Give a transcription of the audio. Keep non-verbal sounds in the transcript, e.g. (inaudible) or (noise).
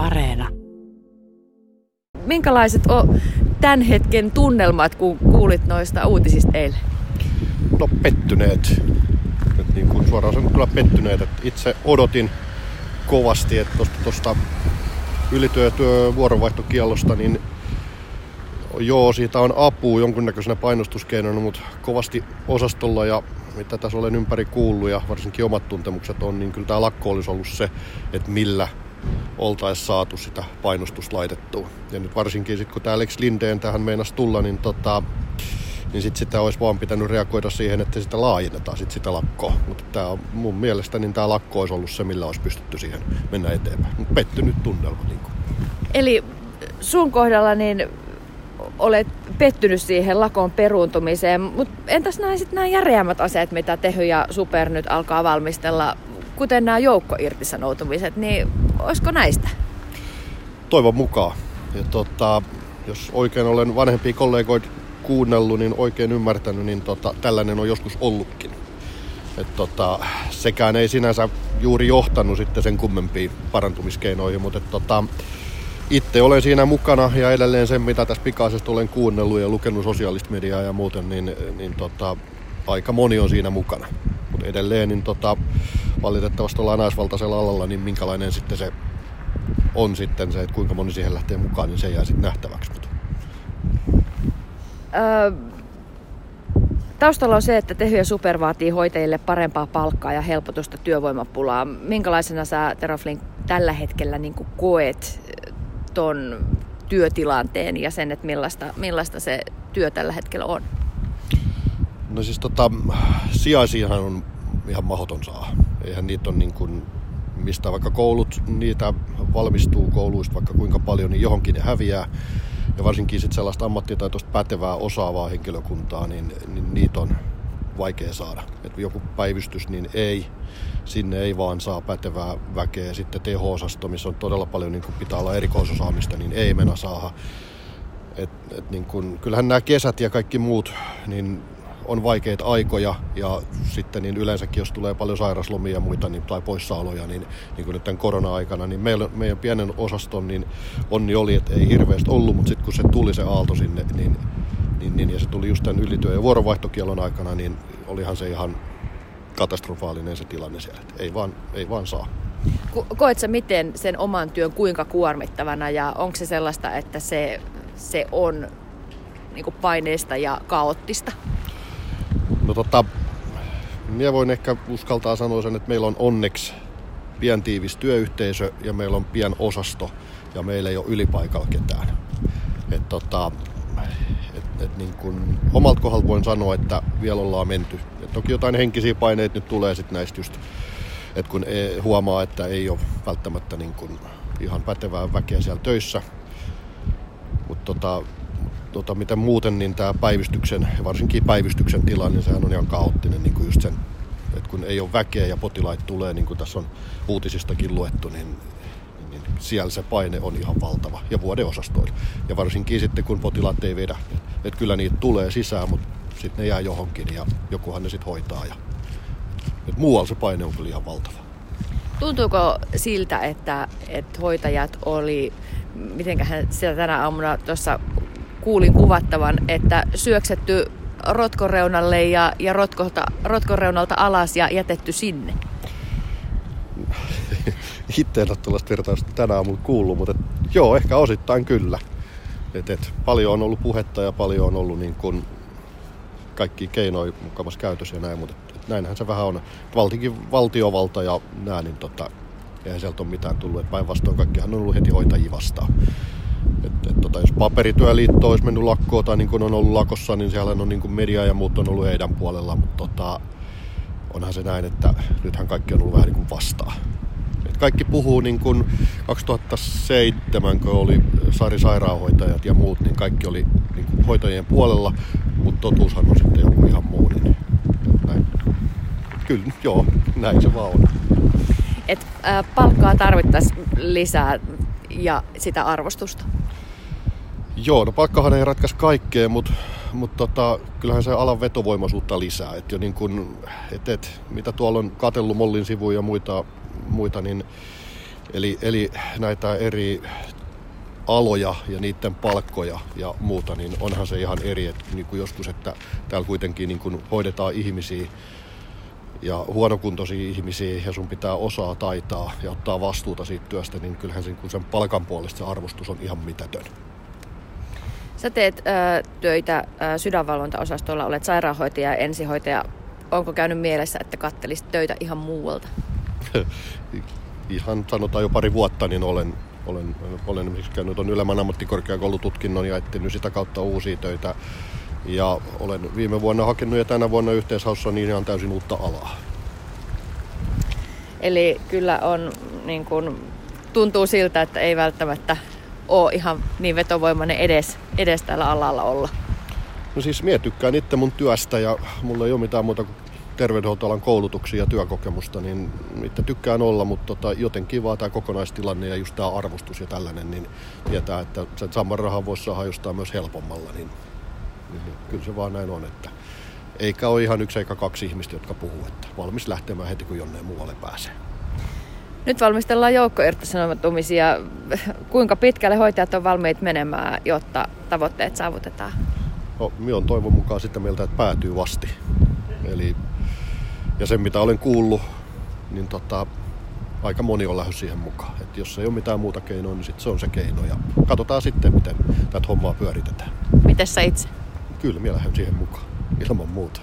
Areena. Minkälaiset on tämän hetken tunnelmat, kun kuulit noista uutisista eilen? No pettyneet. Et niin kuin suoraan sanottuna pettyneet. Et itse odotin kovasti, että tuosta ylityötyö vuoronvaihtokielosta, niin joo, siitä on apu jonkunnäköisenä painostuskeinona, mutta kovasti osastolla ja mitä tässä olen ympäri kuullut ja varsinkin omat tuntemukset on, niin kyllä tämä lakko olisi ollut se, että millä oltaisiin saatu sitä painostusta laitettua. Ja nyt varsinkin sitten kun tämä Alex Lindeen tähän meinasi tulla, niin, tota, niin sitten sitä olisi vaan pitänyt reagoida siihen, että sitä laajennetaan sit sitä lakkoa. Mutta tämä on mun mielestä niin tämä lakko olisi ollut se, millä olisi pystytty siihen mennä eteenpäin. Mutta pettynyt tunnelma. Niin kuin. Eli sun kohdalla niin olet pettynyt siihen lakon peruuntumiseen, mutta entäs nämä, sit nämä järeämmät aseet, mitä Tehy ja Super nyt alkaa valmistella, kuten nämä joukkoirtisanoutumiset, niin olisiko näistä? Toivon mukaan. Ja tota, jos oikein olen vanhempia kollegoita kuunnellut, niin oikein ymmärtänyt, niin tota, tällainen on joskus ollutkin. Et tota, sekään ei sinänsä juuri johtanut sitten sen kummempiin parantumiskeinoihin, mutta tota, itse olen siinä mukana ja edelleen sen, mitä tässä pikaisesti olen kuunnellut ja lukenut sosiaalista mediaa ja muuten, niin, niin tota, aika moni on siinä mukana. Mutta edelleen niin tota, valitettavasti ollaan naisvaltaisella alalla, niin minkälainen sitten se on sitten se, että kuinka moni siihen lähtee mukaan, niin se jää sitten nähtäväksi. Öö, taustalla on se, että Tehy ja Super vaatii hoitajille parempaa palkkaa ja helpotusta työvoimapulaa. Minkälaisena sä, Teroflin, tällä hetkellä niin koet ton työtilanteen ja sen, että millaista, millaista se työ tällä hetkellä on? No siis tota, sijaisiahan on ihan mahdoton saa. Eihän niitä on niin kuin, mistä vaikka koulut, niitä valmistuu kouluista vaikka kuinka paljon, niin johonkin ne häviää. Ja varsinkin sitten sellaista ammattitaitoista pätevää osaavaa henkilökuntaa, niin, niin niitä on vaikea saada. Et joku päivystys, niin ei. Sinne ei vaan saa pätevää väkeä. Sitten teho-osasto, missä on todella paljon, niin pitää olla erikoisosaamista, niin ei mennä saada. Et, et niin kun, kyllähän nämä kesät ja kaikki muut, niin on vaikeita aikoja ja sitten niin yleensäkin, jos tulee paljon sairaslomia ja muita niin, tai poissaoloja, niin, niin kuin nyt tämän korona-aikana, niin meillä, meidän pienen osaston niin onni oli, että ei hirveästi ollut, mutta sitten kun se tuli se aalto sinne, niin niin, niin, ja se tuli just tämän ylityö- ja vuoronvaihtokielon aikana, niin olihan se ihan katastrofaalinen se tilanne siellä. Ei vaan, ei vaan saa. Koet sä miten sen oman työn kuinka kuormittavana ja onko se sellaista, että se, se on niin paineista ja kaoottista? No tota, minä voin ehkä uskaltaa sanoa sen, että meillä on onneksi pian tiivis työyhteisö ja meillä on pian osasto ja meillä ei ole ylipaikalla ketään. Et tota, et, et niin kun, omalta kohdalta voin sanoa, että vielä ollaan menty. Et toki jotain henkisiä paineita nyt tulee sitten näistä just, että kun ei, huomaa, että ei ole välttämättä niin kun ihan pätevää väkeä siellä töissä. Mutta tota, tota, miten muuten, niin tämä päivystyksen, varsinkin päivystyksen tilanne, niin sehän on ihan kaoottinen niin kuin just sen, että kun ei ole väkeä ja potilaita tulee, niin kuin tässä on uutisistakin luettu, niin niin siellä se paine on ihan valtava ja vuodeosastoilla. Ja varsinkin sitten kun potilaat ei vedä, että kyllä niitä tulee sisään, mutta sitten ne jää johonkin ja jokuhan ne sitten hoitaa. Ja, että muualla se paine on kyllä ihan valtava. Tuntuuko siltä, että, että hoitajat oli, mitenköhän sitä tänä aamuna tuossa kuulin kuvattavan, että syöksetty rotkoreunalle ja, ja rotkolta, rotkoreunalta alas ja jätetty sinne? (laughs) itse en ole tuollaista vertausta tänä aamulla kuullut, mutta et, joo, ehkä osittain kyllä. Et, et, paljon on ollut puhetta ja paljon on ollut niin kun, kaikki keinoja mukavassa käytössä ja näin, mutta et, et, näinhän se vähän on. Valtikin valtiovalta ja näin, niin tota, eihän sieltä ole mitään tullut. Päinvastoin kaikkihan on ollut heti hoitajia vastaan. Et, et, tota, jos paperityöliitto olisi mennyt lakkoon tai niin kuin on ollut lakossa, niin siellä on niin kuin media ja muut on ollut heidän puolella, mutta tota, onhan se näin, että nythän kaikki on ollut vähän niin kuin vastaan kaikki puhuu niin kuin 2007, kun oli Sari sairaanhoitajat ja muut, niin kaikki oli niin kuin hoitajien puolella, mutta totuushan on sitten joku ihan muu. Niin näin. Kyllä, joo, näin se vaan on. Et, äh, palkkaa tarvittaisiin lisää sitä arvostusta? Joo, no palkkahan ei ratkaisi kaikkea, mutta mut tota, kyllähän se alan vetovoimaisuutta lisää. Et jo niin kun, et, et, mitä tuolla on katellut Mollin sivuja ja muita muita, niin, Eli, eli näitä eri aloja ja niiden palkkoja ja muuta, niin onhan se ihan eri, että niin joskus, että täällä kuitenkin niin kuin hoidetaan ihmisiä ja huonokuntoisia ihmisiä ja sun pitää osaa taitaa ja ottaa vastuuta siitä työstä, niin kyllähän sen, kun sen palkan puolesta se arvostus on ihan mitätön. Sä teet ö, töitä ö, sydänvalvontaosastolla, olet sairaanhoitaja ja ensihoitaja. Onko käynyt mielessä, että kattelisit töitä ihan muualta? (laughs) ihan sanotaan jo pari vuotta, niin olen, olen, olen esimerkiksi käynyt on ylemmän ammattikorkeakoulututkinnon ja etsinyt sitä kautta uusia töitä. Ja olen viime vuonna hakenut ja tänä vuonna yhteishaussa niin ihan täysin uutta alaa. Eli kyllä on, niin kuin, tuntuu siltä, että ei välttämättä ole ihan niin vetovoimainen edes, edes tällä alalla olla. No siis mie tykkään itse mun työstä ja mulla ei ole mitään muuta kuin terveydenhuoltoalan koulutuksia ja työkokemusta, niin itse tykkään olla, mutta tota, jotenkin vaan tämä kokonaistilanne ja just tämä arvostus ja tällainen, niin tietää, että sen saman rahan voisi saada jostain myös helpommalla, niin, niin, niin kyllä se vaan näin on, että eikä ole ihan yksi eikä kaksi ihmistä, jotka puhuu, että valmis lähtemään heti kun jonneen muualle pääsee. Nyt valmistellaan joukkoirtisanomisia. Kuinka pitkälle hoitajat on valmiit menemään, jotta tavoitteet saavutetaan? No, minä on toivon mukaan sitä mieltä, että päätyy vasti. Eli, ja sen mitä olen kuullut, niin tota, aika moni on lähes siihen mukaan. Et jos ei ole mitään muuta keinoa, niin sit se on se keino. Ja katsotaan sitten, miten tätä hommaa pyöritetään. Miten sä itse? Kyllä, minä lähden siihen mukaan. Ilman muuta.